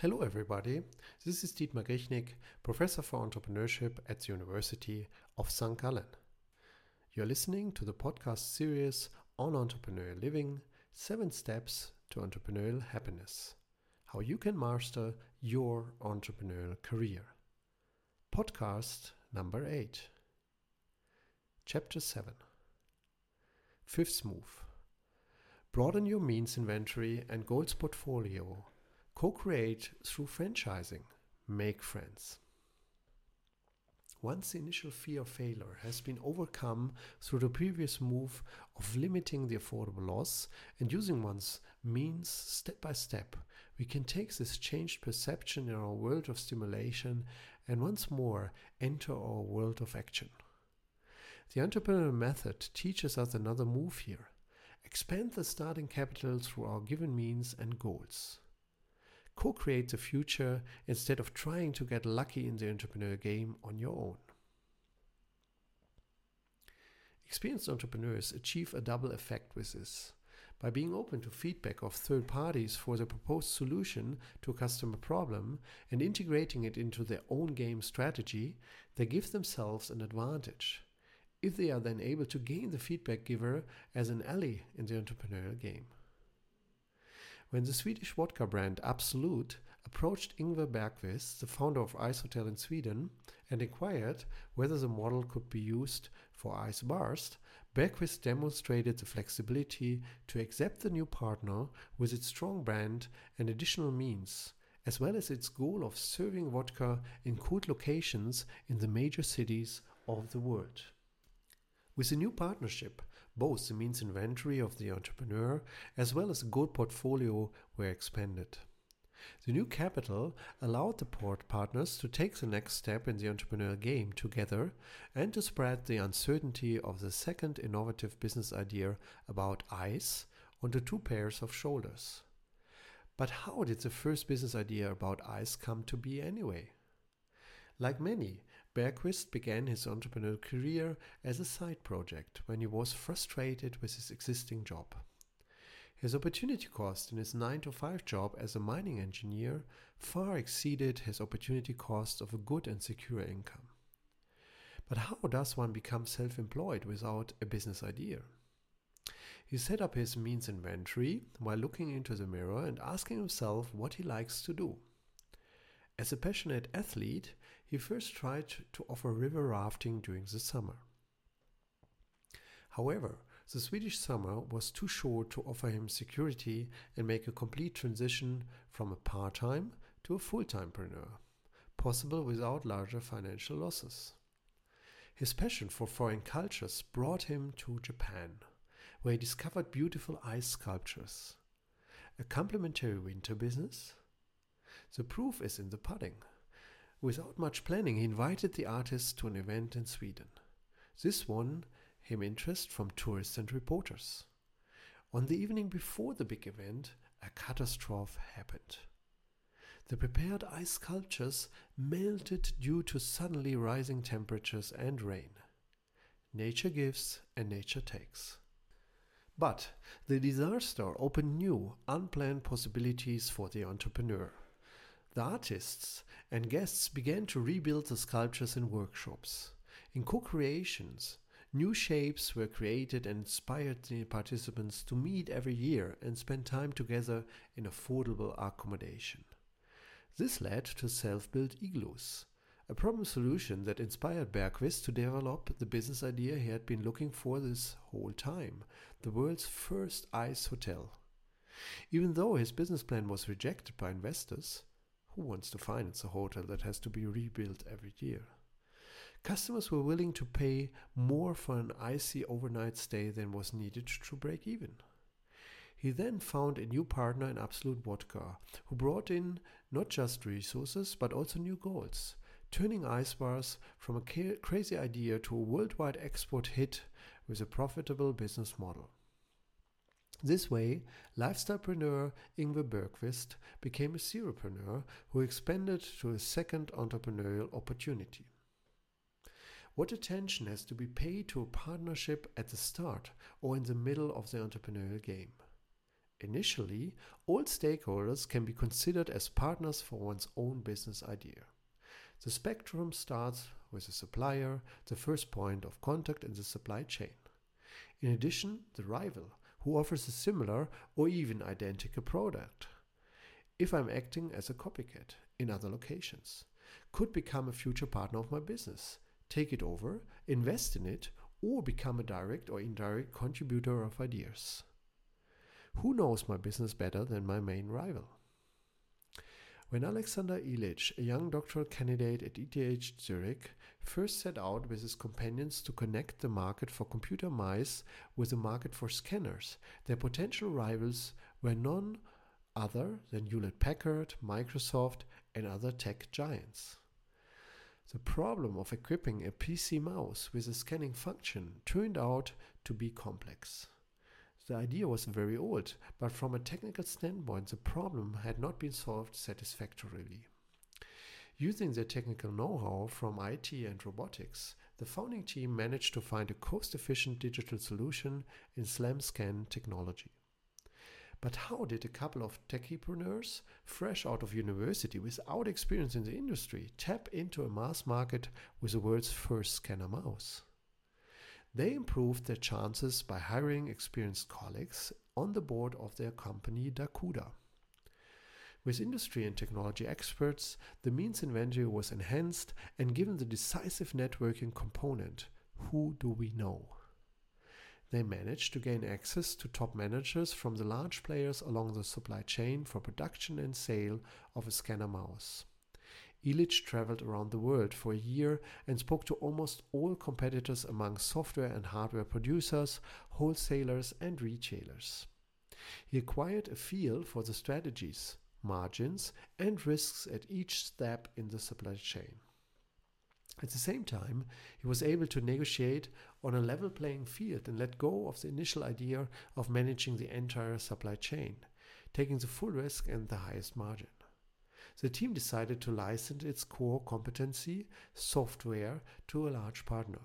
Hello, everybody. This is Dietmar Grichnik, Professor for Entrepreneurship at the University of St. Gallen. You're listening to the podcast series on entrepreneurial living Seven Steps to Entrepreneurial Happiness How You Can Master Your Entrepreneurial Career. Podcast number 8. Chapter 7. Fifth move. Broaden your means inventory and goals portfolio Co create through franchising. Make friends. Once the initial fear of failure has been overcome through the previous move of limiting the affordable loss and using one's means step by step, we can take this changed perception in our world of stimulation and once more enter our world of action. The entrepreneurial method teaches us another move here expand the starting capital through our given means and goals co create the future instead of trying to get lucky in the entrepreneurial game on your own. Experienced entrepreneurs achieve a double effect with this. By being open to feedback of third parties for the proposed solution to a customer problem and integrating it into their own game strategy, they give themselves an advantage. If they are then able to gain the feedback giver as an ally in the entrepreneurial game. When the Swedish vodka brand Absolut approached Ingvar Bergqvist, the founder of Ice Hotel in Sweden, and inquired whether the model could be used for Ice Barst, Bergqvist demonstrated the flexibility to accept the new partner with its strong brand and additional means, as well as its goal of serving vodka in cool locations in the major cities of the world. With the new partnership, both the means inventory of the entrepreneur as well as the gold portfolio were expanded. The new capital allowed the port partners to take the next step in the entrepreneurial game together and to spread the uncertainty of the second innovative business idea about ice onto two pairs of shoulders. But how did the first business idea about ice come to be anyway? Like many, Bergqvist began his entrepreneurial career as a side project when he was frustrated with his existing job. His opportunity cost in his 9 to 5 job as a mining engineer far exceeded his opportunity cost of a good and secure income. But how does one become self employed without a business idea? He set up his means inventory while looking into the mirror and asking himself what he likes to do. As a passionate athlete, he first tried to offer river rafting during the summer. However, the Swedish summer was too short to offer him security and make a complete transition from a part time to a full time preneur, possible without larger financial losses. His passion for foreign cultures brought him to Japan, where he discovered beautiful ice sculptures, a complementary winter business, the proof is in the pudding. Without much planning, he invited the artists to an event in Sweden. This won him interest from tourists and reporters. On the evening before the big event, a catastrophe happened. The prepared ice sculptures melted due to suddenly rising temperatures and rain. Nature gives and nature takes. But the disaster opened new, unplanned possibilities for the entrepreneur. The artists and guests began to rebuild the sculptures in workshops. In co creations, new shapes were created and inspired the participants to meet every year and spend time together in affordable accommodation. This led to self built igloos, a problem solution that inspired Bergqvist to develop the business idea he had been looking for this whole time the world's first ice hotel. Even though his business plan was rejected by investors, who wants to finance a hotel that has to be rebuilt every year? Customers were willing to pay more for an icy overnight stay than was needed to break even. He then found a new partner in Absolut Vodka, who brought in not just resources but also new goals, turning ice bars from a crazy idea to a worldwide export hit with a profitable business model. This way, lifestylepreneur Ingvar Bergqvist became a zeropreneur who expanded to a second entrepreneurial opportunity. What attention has to be paid to a partnership at the start or in the middle of the entrepreneurial game? Initially, all stakeholders can be considered as partners for one's own business idea. The spectrum starts with the supplier, the first point of contact in the supply chain. In addition, the rival, who offers a similar or even identical product. If I'm acting as a copycat in other locations, could become a future partner of my business, take it over, invest in it, or become a direct or indirect contributor of ideas. Who knows my business better than my main rival? When Alexander Ilic, a young doctoral candidate at ETH Zurich, first set out with his companions to connect the market for computer mice with the market for scanners, their potential rivals were none other than Hewlett Packard, Microsoft, and other tech giants. The problem of equipping a PC mouse with a scanning function turned out to be complex. The idea was very old, but from a technical standpoint, the problem had not been solved satisfactorily. Using their technical know how from IT and robotics, the founding team managed to find a cost efficient digital solution in SLAM scan technology. But how did a couple of techpreneurs, fresh out of university without experience in the industry, tap into a mass market with the world's first scanner mouse? They improved their chances by hiring experienced colleagues on the board of their company Dacuda. With industry and technology experts, the means inventory was enhanced and given the decisive networking component who do we know? They managed to gain access to top managers from the large players along the supply chain for production and sale of a scanner mouse. Ilic traveled around the world for a year and spoke to almost all competitors among software and hardware producers, wholesalers, and retailers. He acquired a feel for the strategies, margins, and risks at each step in the supply chain. At the same time, he was able to negotiate on a level playing field and let go of the initial idea of managing the entire supply chain, taking the full risk and the highest margin. The team decided to license its core competency, software, to a large partner.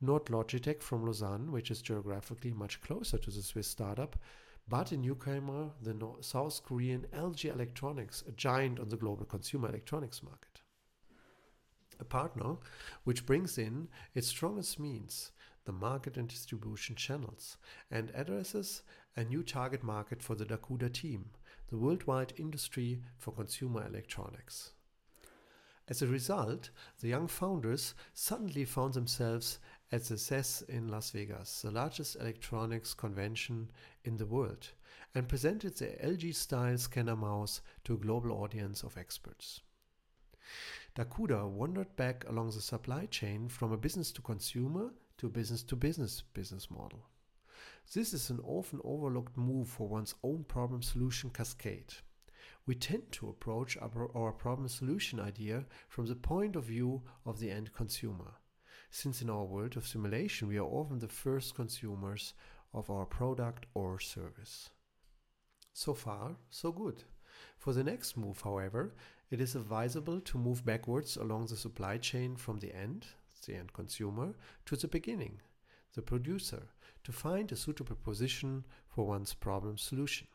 Not Logitech from Lausanne, which is geographically much closer to the Swiss startup, but a newcomer, the South Korean LG Electronics, a giant on the global consumer electronics market a partner which brings in its strongest means, the market and distribution channels, and addresses a new target market for the Dacuda team, the worldwide industry for consumer electronics. As a result, the young founders suddenly found themselves at the CES in Las Vegas, the largest electronics convention in the world, and presented their LG style scanner mouse to a global audience of experts. Dacuda wandered back along the supply chain from a business to consumer to business to business business model. This is an often overlooked move for one's own problem solution cascade. We tend to approach our, problem solution idea from the point of view of the end consumer, since in our world of simulation we are often the first consumers of our product or service. So far, so good. For the next move, however, it is advisable to move backwards along the supply chain from the end, the end consumer, to the beginning, the producer, to find a suitable position for one's problem solution.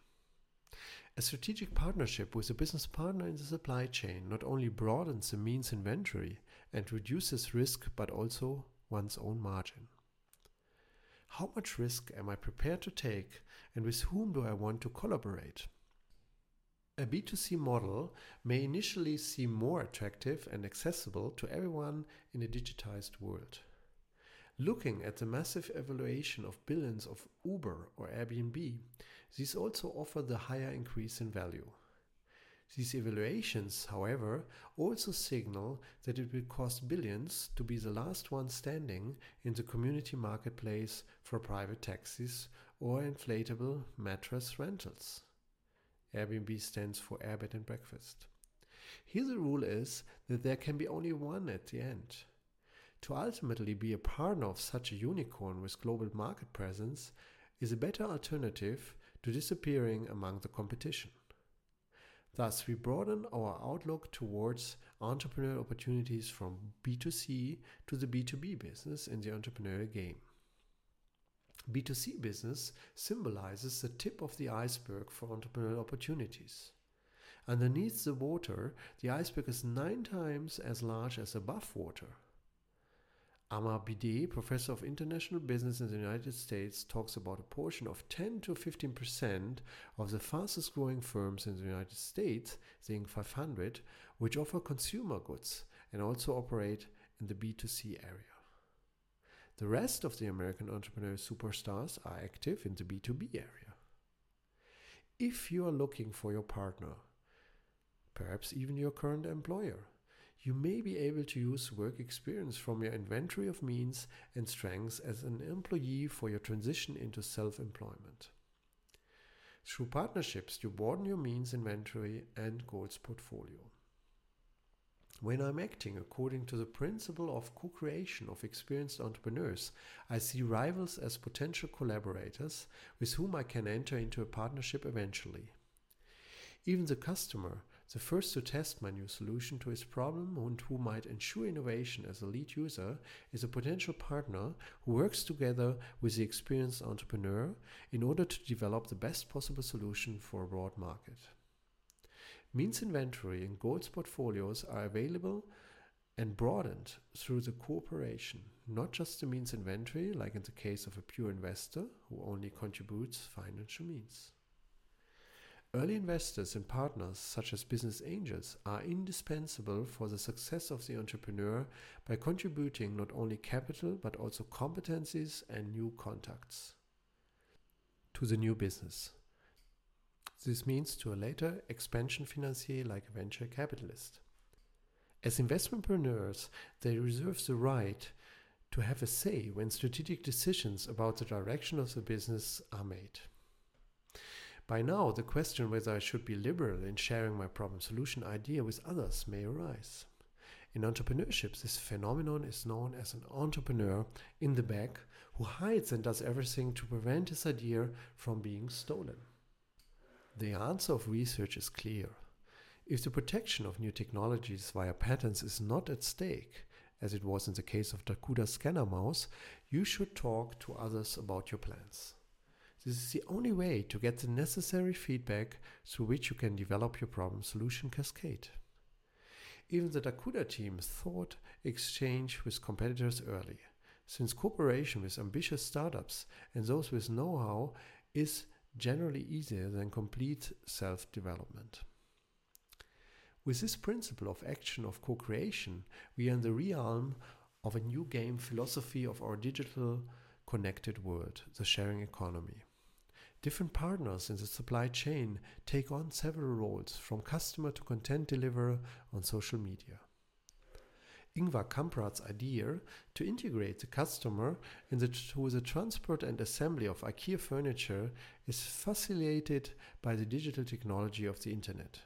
A strategic partnership with a business partner in the supply chain not only broadens the means inventory and reduces risk but also one's own margin. How much risk am I prepared to take and with whom do I want to collaborate? A B2C model may initially seem more attractive and accessible to everyone in a digitized world. Looking at the massive evaluation of billions of Uber or Airbnb, these also offer the higher increase in value. These evaluations, however, also signal that it will cost billions to be the last one standing in the community marketplace for private taxis or inflatable mattress rentals. Airbnb stands for Air Bed and Breakfast. Here the rule is that there can be only one at the end. To ultimately be a partner of such a unicorn with global market presence is a better alternative to disappearing among the competition. Thus, we broaden our outlook towards entrepreneurial opportunities from B2C to the B2B business in the entrepreneurial game. B2C business symbolizes the tip of the iceberg for entrepreneurial opportunities. Underneath the water, the iceberg is nine times as large as above water. Amar Bhidé, professor of international business in the United States, talks about a portion of 10 to 15 percent of the fastest growing firms in the United States, the Inc. 500, which offer consumer goods and also operate in the B2C area. The rest of the American entrepreneur superstars are active in the B2B area. If you are looking for your partner, perhaps even your current employer, you may be able to use work experience from your inventory of means and strengths as an employee for your transition into self employment. Through partnerships, you broaden your means inventory and goals portfolio. When I'm acting according to the principle of co creation of experienced entrepreneurs, I see rivals as potential collaborators with whom I can enter into a partnership eventually. Even the customer the first to test my new solution to his problem and who might ensure innovation as a lead user is a potential partner who works together with the experienced entrepreneur in order to develop the best possible solution for a broad market. Means inventory and goals portfolios are available and broadened through the cooperation, not just the means inventory, like in the case of a pure investor who only contributes financial means. Early investors and partners, such as business angels, are indispensable for the success of the entrepreneur by contributing not only capital but also competencies and new contacts to the new business. This means to a later expansion financier like a venture capitalist. As investmentpreneurs, they reserve the right to have a say when strategic decisions about the direction of the business are made. By now, the question whether I should be liberal in sharing my problem solution idea with others may arise. In entrepreneurship, this phenomenon is known as an entrepreneur in the back who hides and does everything to prevent his idea from being stolen. The answer of research is clear. If the protection of new technologies via patents is not at stake, as it was in the case of Dacuda scanner mouse, you should talk to others about your plans. This is the only way to get the necessary feedback through which you can develop your problem solution cascade. Even the Dacuda team thought exchange with competitors early, since cooperation with ambitious startups and those with know how is generally easier than complete self development. With this principle of action of co creation, we are in the realm of a new game philosophy of our digital connected world, the sharing economy. Different partners in the supply chain take on several roles, from customer to content deliverer on social media. Ingvar Kamprad's idea to integrate the customer into the transport and assembly of IKEA furniture is facilitated by the digital technology of the internet.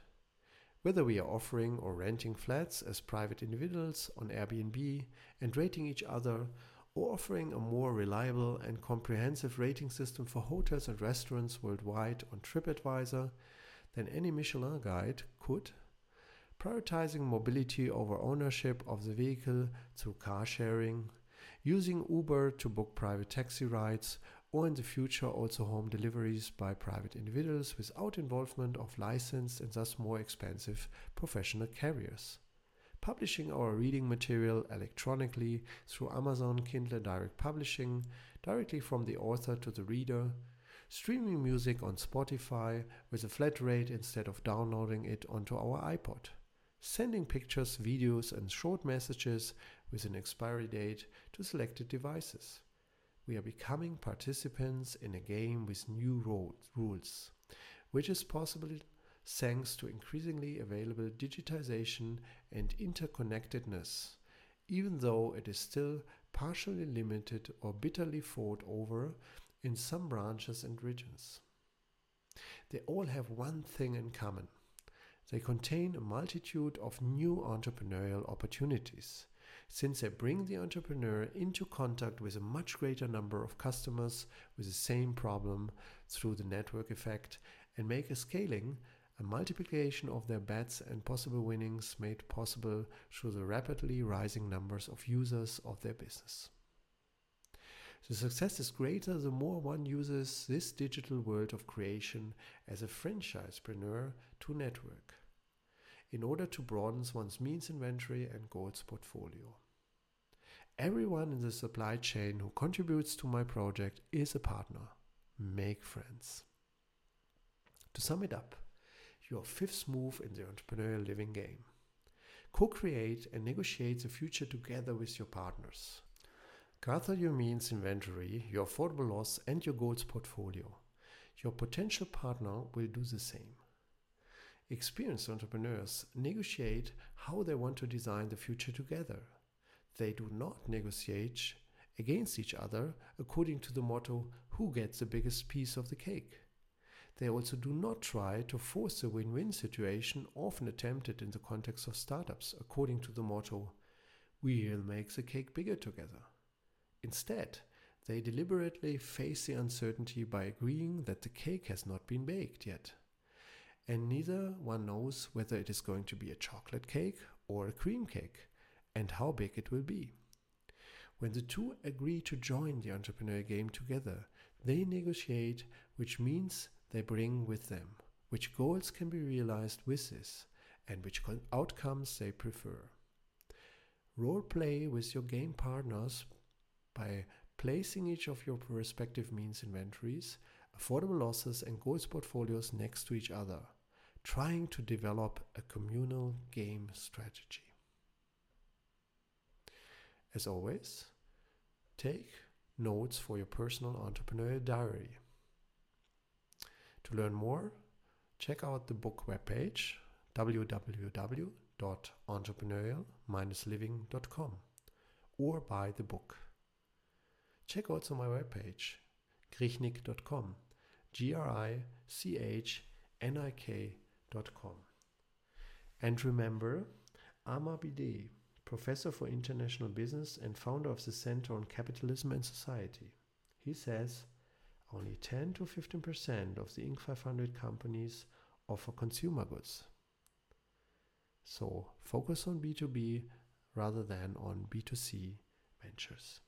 Whether we are offering or renting flats as private individuals on Airbnb and rating each other offering a more reliable and comprehensive rating system for hotels and restaurants worldwide on TripAdvisor than any Michelin guide could, prioritizing mobility over ownership of the vehicle through car sharing, using Uber to book private taxi rides, or in the future also home deliveries by private individuals without involvement of licensed and thus more expensive professional carriers publishing our reading material electronically through Amazon Kindle Direct Publishing, directly from the author to the reader, streaming music on Spotify with a flat rate instead of downloading it onto our iPod, sending pictures, videos, and short messages with an expiry date to selected devices. We are becoming participants in a game with new rules, which is possible thanks to increasingly available digitization and interconnectedness, even though it is still partially limited or bitterly fought over in some branches and regions. They all have one thing in common. They contain a multitude of new entrepreneurial opportunities, since they bring the entrepreneur into contact with a much greater number of customers with the same problem through the network effect and make a scaling a multiplication of their bets and possible winnings made possible through the rapidly rising numbers of users of their business. The success is greater the more one uses this digital world of creation as a franchisepreneur to network in order to broaden one's means inventory and goals portfolio. Everyone in the supply chain who contributes to my project is a partner. Make friends. To sum it up, your fifth move in the entrepreneurial living game. Co create and negotiate the future together with your partners. Gather your means inventory, your affordable loss, and your goals portfolio. Your potential partner will do the same. Experienced entrepreneurs negotiate how they want to design the future together. They do not negotiate against each other according to the motto who gets the biggest piece of the cake. They also do not try to force a win win situation, often attempted in the context of startups, according to the motto we'll make the cake bigger together. Instead, they deliberately face the uncertainty by agreeing that the cake has not been baked yet and neither one knows whether it is going to be a chocolate cake or a cream cake and how big it will be. When the two agree to join the entrepreneurial game together, they negotiate which means they bring with them, which goals can be realized with this, and which outcomes they prefer. Role play with your game partners by placing each of your respective means inventories, affordable losses, and goals portfolios next to each other trying to develop a communal game strategy. As always, take notes for your personal entrepreneurial diary. To learn more, check out the book webpage www.entrepreneurial-living.com or buy the book. Check also my webpage grichnik.com G R I C H N I K and remember, Amar Bhidé, professor for international business and founder of the Center on Capitalism and Society. He says only 10 to 15% of the Inc. 500 companies offer consumer goods. So focus on B2B rather than on B2C ventures.